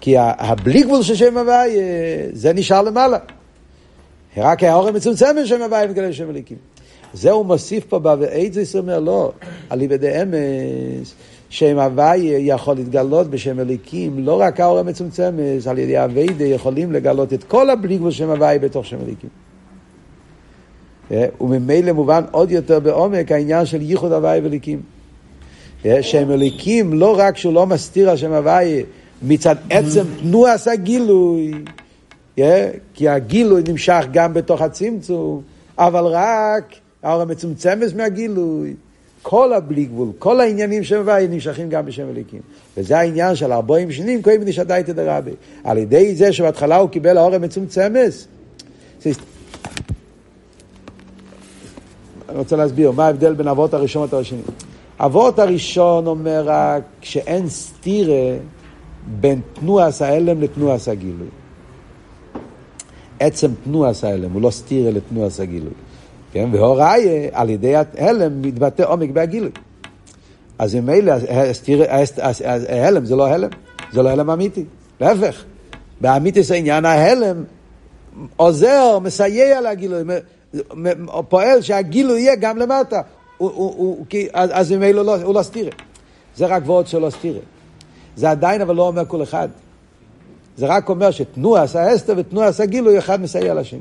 כי הבלי גבול של שם הוויה זה נשאר למעלה. רק האור המצומצם בשם הוויה מגלה שם אליקים. זה הוא מוסיף פה בעץ זה אומר לא, על ידי אמס, שם הוויה יכול להתגלות בשם אליקים, לא רק האור המצומצם, על ידי אביידה יכולים לגלות את כל הבלי גבול שם הוויה בתוך שם אליקים. אה, וממילא מובן עוד יותר בעומק העניין של ייחוד הוויה ואליקים. אה, שם אליקים לא רק שהוא לא מסתיר על שם הוויה מצד עצם תנועס הגילוי, אה, כי הגילוי נמשך גם בתוך הצמצום, אבל רק האור המצומצמת מהגילוי. כל הבלי גבול, כל העניינים של הוויה נמשכים גם בשם אליקים. וזה העניין של ארבעים שנים, קוראים נשדייתא דרבי. על ידי זה שבהתחלה הוא קיבל האור המצומצמת, אני רוצה להסביר מה ההבדל בין אבות הראשון לאבות השני. אבות הראשון אומר רק שאין סתירה בין תנועס ההלם לתנועס הגילוי. עצם תנועס ההלם הוא לא סתירה לתנועס הגילוי. כן? והוראי על ידי ההלם מתבטא עומק בהגילוי. אז אם אלה, ההלם זה לא הלם, זה לא הלם אמיתי. להפך, באמיתיס העניין ההלם עוזר, מסייע לגילוי. פועל שהגילוי יהיה גם למטה. הוא, הוא, הוא, כי, אז, אז ממילא לא, הוא לא סתירה. זה רק ועוד שלא סתירה. זה עדיין אבל לא אומר כל אחד. זה רק אומר שתנועה עשה אסתר ותנועה עשה גילוי, אחד מסייע לשני.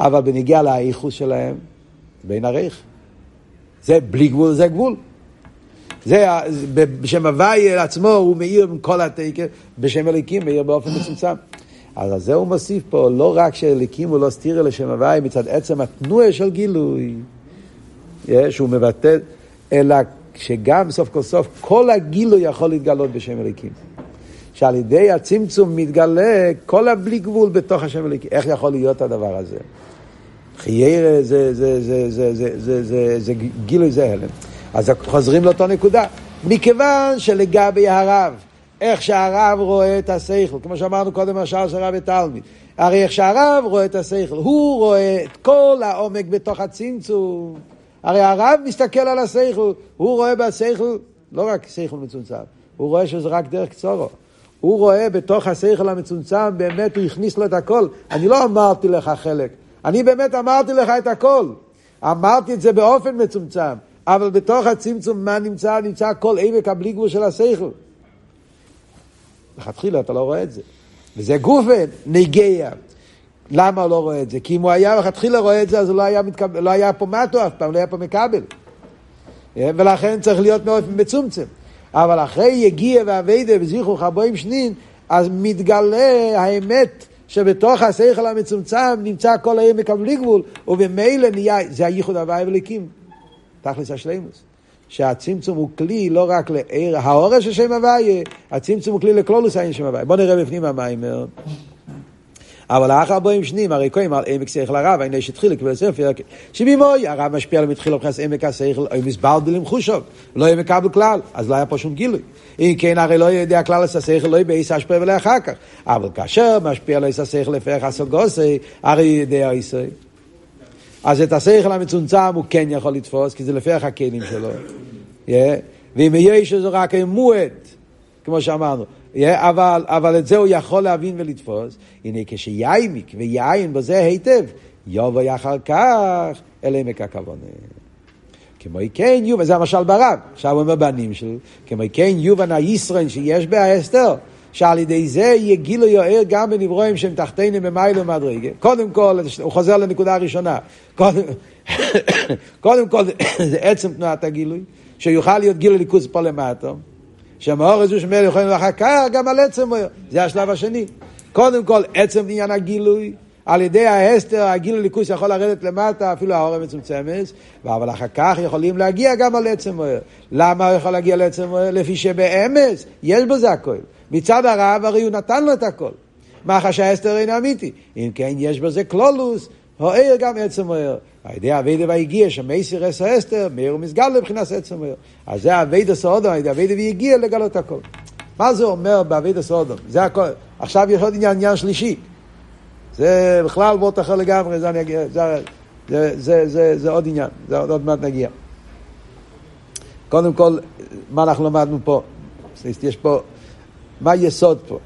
אבל בניגיע לאיכוס שלהם, בין הריך. זה בלי גבול, זה גבול. זה בשם הוואי עצמו הוא מאיר עם כל התקר, בשם הליקים מאיר באופן מצומצם. אז זה הוא מוסיף פה, לא רק שאליקים הוא לא סתירה לשם הוואי מצד עצם התנועה של גילוי, שהוא מבטא, אלא שגם בסוף כל סוף כל הגילוי יכול להתגלות בשם אליקים. שעל ידי הצמצום מתגלה כל הבלי גבול בתוך השם אליקים. איך יכול להיות הדבר הזה? חיירה זה, זה, זה, זה, זה, זה, זה, זה גילוי זה הלם. אז חוזרים לאותו נקודה. מכיוון שלגבי הרב, איך שהרב רואה את השכל, כמו שאמרנו קודם השאר של הרב ותלמיד. הרי איך שהרב רואה את השכל, הוא רואה את כל העומק בתוך הצמצום. הרי הרב מסתכל על השכל, הוא רואה בשכל, לא רק שכל מצומצם, הוא רואה שזה רק דרך קצורו. הוא רואה בתוך השכל המצומצם, באמת הוא הכניס לו את הכל. אני לא אמרתי לך חלק, אני באמת אמרתי לך את הכל. אמרתי את זה באופן מצומצם, אבל בתוך הצמצום מה נמצא? נמצא כל עמק הבלי גבול של השכל. לכתחילה אתה לא רואה את זה. וזה גופן, נגיע. למה הוא לא רואה את זה? כי אם הוא היה לכתחילה רואה את זה, אז הוא לא היה, מתקב... לא היה פה מטו אף פעם, לא היה פה מקבל. אה, ולכן צריך להיות מאוד מצומצם. אבל אחרי יגיע ואביידה וזיכרו חבואים שנין, אז מתגלה האמת שבתוך השכל המצומצם נמצא כל העמק הבלי גבול, ובמילא נהיה, זה הייחוד הוואי וליקים. תכלס השלימוס. שהצמצום הוא כלי לא רק לעיר, האורש של שם הוויה, הצמצום הוא כלי לכלולוס העין שם הוויה. בוא נראה בפנים המיימר. אבל האח הבואים שנים, הרי קודם על עמק שכל הרב, הנה שהתחיל לקבל ספר, שבימוי, הרב משפיע על מתחיל מבחינת עמק השכל, או מסבר דלים חושוב, לא יהיה מקבל כלל, אז לא היה פה שום גילוי. אם כן, הרי לא יודע כלל את השכל, לא בעיס אשפר ולא אחר כך. אבל כאשר משפיע על עיס השכל לפי הסוגוסי, הרי יודע עיסי. אז את השכל המצומצם הוא כן יכול לתפוס, כי זה לפי הכלים שלו. ואם יהיה שזה רק מועד, כמו שאמרנו, אבל, אבל את זה הוא יכול להבין ולתפוס. הנה כשיעמיק ויין בזה היטב, יבוא אחר כך אל עמק הכוונה. כמו כן יובן, זה המשל ברב, עכשיו הוא אומר בנים שלו, כמו כן יובן הישרן שיש בהסתר, שעל ידי זה יהיה גילוי יואר גם בנברואים שהם תחתינו במיילו מדרגה. קודם כל, הוא חוזר לנקודה הראשונה. קודם, קודם כל, זה עצם תנועת הגילוי, שיוכל להיות גילוי ליכוז פה למטה. שהמאור הזה שמאל יכולים אחר כך גם על עצם מויר. זה השלב השני. קודם כל, עצם עניין הגילוי. על ידי ההסתר, הגילוי ליכוס יכול לרדת למטה, אפילו האור המצומצמת, אבל אחר כך יכולים להגיע גם על עצם מויר. למה הוא יכול להגיע לעצם מויר? לפי שבאמץ יש בזה הכל. מצד הרב הרי הוא נתן לו את הכל. מחש האסתר אין אמיתי. אם כן, יש בזה קלולוס, הוער גם עצם הוער. על ידי אביידה והגיע, שמייסר אסר אסתר, מאיר ומסגל לבחינת עצם הוער. אז זה אביידה סעודו, על ידי אביידה והגיע לגלות הכל. מה זה אומר באביידה סעודו? זה הכל. עכשיו יש עוד עניין, עניין שלישי. זה בכלל וורט אחר לגמרי, זה, אני זה, זה, זה, זה, זה עוד עניין, זה עוד, עוד מעט נגיע. קודם כל, מה אנחנו למדנו פה? יש פה, מה היסוד פה?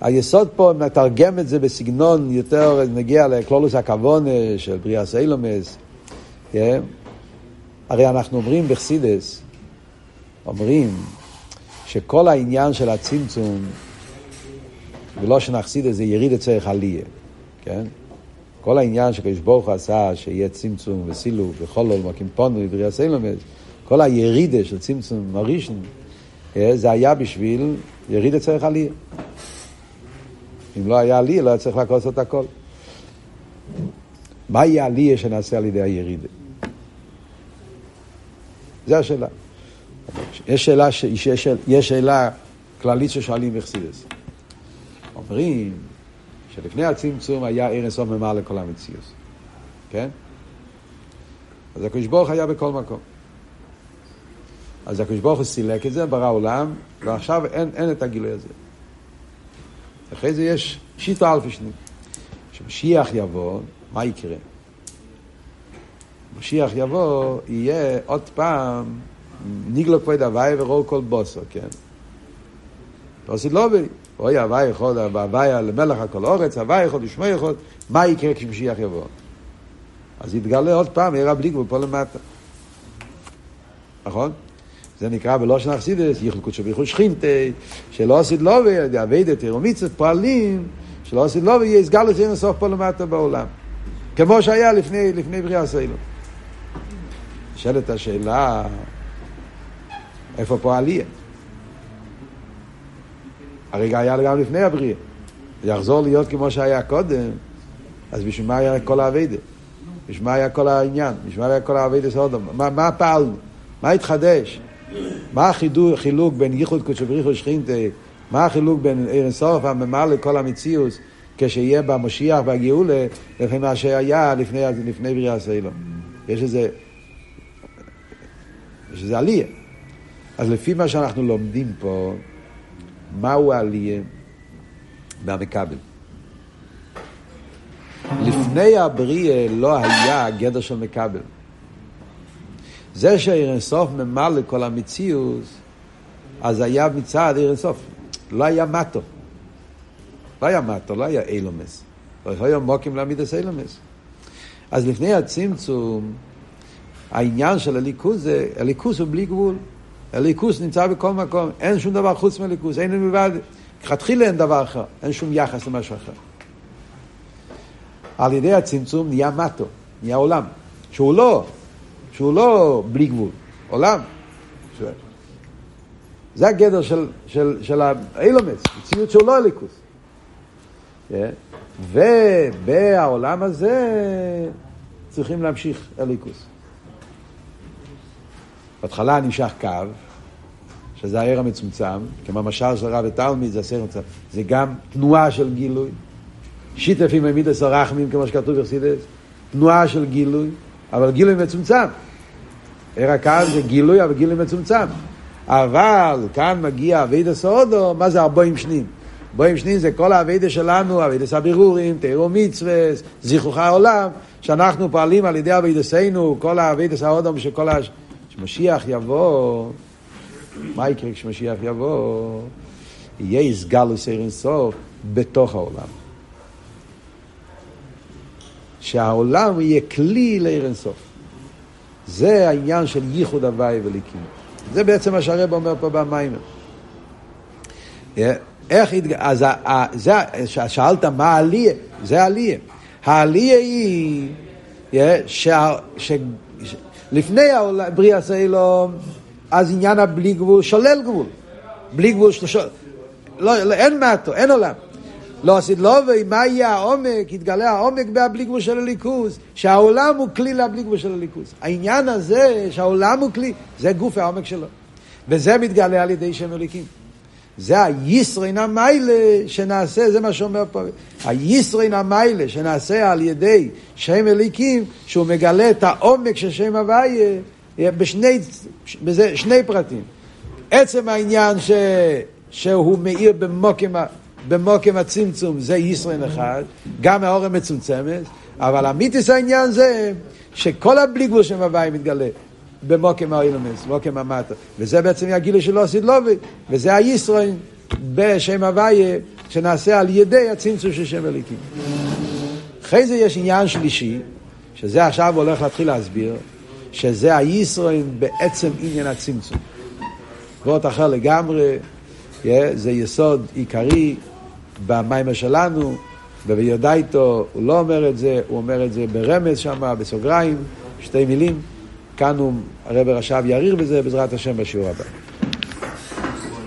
היסוד פה, אם נתרגם את זה בסגנון יותר, נגיע לקלולוס הכוון של בריאה סיילומס, כן? הרי אנחנו אומרים בחסידס, אומרים שכל העניין של הצמצום, ולא שנחסידס זה יריד אצלך עליה, כן? כל העניין שקדוש ברוך הוא עשה, שיהיה צמצום וסילוק וחולול, מקים פונו ובריאה סיילומס, כל הירידה של צמצום הראשון, אה, זה היה בשביל ירידה צריך עלייה. אם לא היה עלייה, לא היה צריך לעקוץ את הכל. מהי העלייה שנעשה על ידי הירידה? זו השאלה. יש שאלה, ש... יש, יש שאלה כללית ששואלים בחסידס. אומרים שלפני הצמצום היה ערן סוף ממעל לכל המציאות. כן? אז הקדוש ברוך היה בכל מקום. אז הקדוש ברוך הוא סילק את זה, ברא עולם, ועכשיו אין, אין את הגילוי הזה. אחרי זה יש שיטה אלפי שנים. כשמשיח יבוא, מה יקרה? משיח יבוא, יהיה עוד פעם ניגלו כבוד הוואי ורואו כל בוסו, כן? עשית לא בי. אוי הוואי יכול, הוואי למלך הכל אורץ, הוואי יכול לשמוע יכול, מה יקרה כשמשיח יבוא? אז יתגלה עוד פעם, יראה בלי גבול פה למטה. נכון? זה נקרא בלושן אכסידס, ייחל קודשו ביחול שכינתה, שלא עשית לובי, אביידה תירומיצת פועלים, שלא עשית לובי, יהיה סגל לזה לסוף פה למטה בעולם. כמו שהיה לפני, לפני בריאה סיילו. נשאלת השאלה, איפה פה העלייה? הרגע היה גם לפני הבריאה. יחזור להיות כמו שהיה קודם, אז בשביל מה היה כל האביידה? בשביל מה היה כל העניין? בשביל מה היה כל האביידה סודום? מה, מה פעלנו? מה התחדש? מה החילוק בין ייחוד קודשו בריחו שכינתה? מה החילוק בין ערן סוף הממלא לכל המציאות כשיהיה במשיח והגאולה לפי מה שהיה לפני, לפני בריאה סיילו? יש איזה, יש איזה עלייה. אז לפי מה שאנחנו לומדים פה, מהו העלייה מהמכבל? לפני הבריאה לא היה גדר של מכבל. זה שעיר סוף ממלא כל המציאות, אז היה מצד עיר סוף. לא היה מטו. לא היה מטו, לא היה אילומס. לא היה מוקים להעמיד אילומס. אז לפני הצמצום, העניין של הליכוז זה, הליכוז הוא בלי גבול. הליכוז נמצא בכל מקום, אין שום דבר חוץ מהליכוז, אין מלבד, לכתחילה אין דבר אחר, אין שום יחס למשהו אחר. על ידי הצמצום נהיה מטו, נהיה עולם, שהוא לא, שהוא לא בלי גבול, עולם. זה הגדר של, של, של האילומס, מציאות שהוא לא הליכוס. כן? ובעולם הזה צריכים להמשיך הליכוס. בהתחלה נמשך קו, שזה הער המצומצם, כמו המשל של רב ותלמיד, זה הסרט מצומצם. זה גם תנועה של גילוי. שיתף עם עמידס הרחמים, כמו שכתוב בחסידס, תנועה של גילוי, אבל גילוי מצומצם. ער הקו זה גילוי, אבל גילוי מצומצם. אבל כאן מגיע אבידה סעודו, מה זה ארבעים שנים? ארבעים שנים זה כל האבידה שלנו, אבידס הבירורים, תירו מצווה, זיכרוך העולם, שאנחנו פועלים על ידי אבידסנו, כל האבידס האודום שכל ה... כשמשיח יבוא, מה יקרה כשמשיח יבוא? יהיה איסגלוס עיר אינסוף בתוך העולם. שהעולם יהיה כלי לעיר אינסוף. זה העניין של ייחוד הוואי וליקים. זה בעצם מה שהרב אומר פה במיימר. איך התג... אז זה, שאלת מה העלייה? זה העלייה. העלייה היא שה... ש... לפני בריאה סיילום, אז עניין הבלי גבול שולל גבול. בלי גבול, שול... לא, לא, אין מטו, אין עולם. לא עשית לא, ומה יהיה העומק, יתגלה העומק בהבלי גבול של הליכוז, שהעולם הוא כלי להבלי גבול של הליכוז. העניין הזה, שהעולם הוא כלי, זה גוף העומק שלו. וזה מתגלה על ידי שם אליקים. זה הישרין המיילה שנעשה, זה מה שאומר פה. הישרין המיילה שנעשה על ידי שם אליקים, שהוא מגלה את העומק של שם הוויה בשני בזה, שני פרטים. עצם העניין ש, שהוא מאיר במוקם, במוקם הצמצום, זה ישרין אחד, גם האור המצומצמת, אבל אמיתיס העניין זה שכל הבליגבול שם הוויה מתגלה. במוקם האילומס, מוקם המטה. וזה בעצם הגילוי של אוסיד לובי, וזה הישרוין בשם הוויה, שנעשה על ידי הצמצום של שם הליקים. אחרי זה יש עניין שלישי, שזה עכשיו הולך להתחיל להסביר, שזה הישרוין בעצם עניין הצמצום. ועוד אחר לגמרי, זה יסוד עיקרי במיימר שלנו, איתו, הוא לא אומר את זה, הוא אומר את זה ברמז שם, בסוגריים, שתי מילים. כאן הוא, הרב רש"ב יאריך בזה בעזרת השם בשיעור הבא.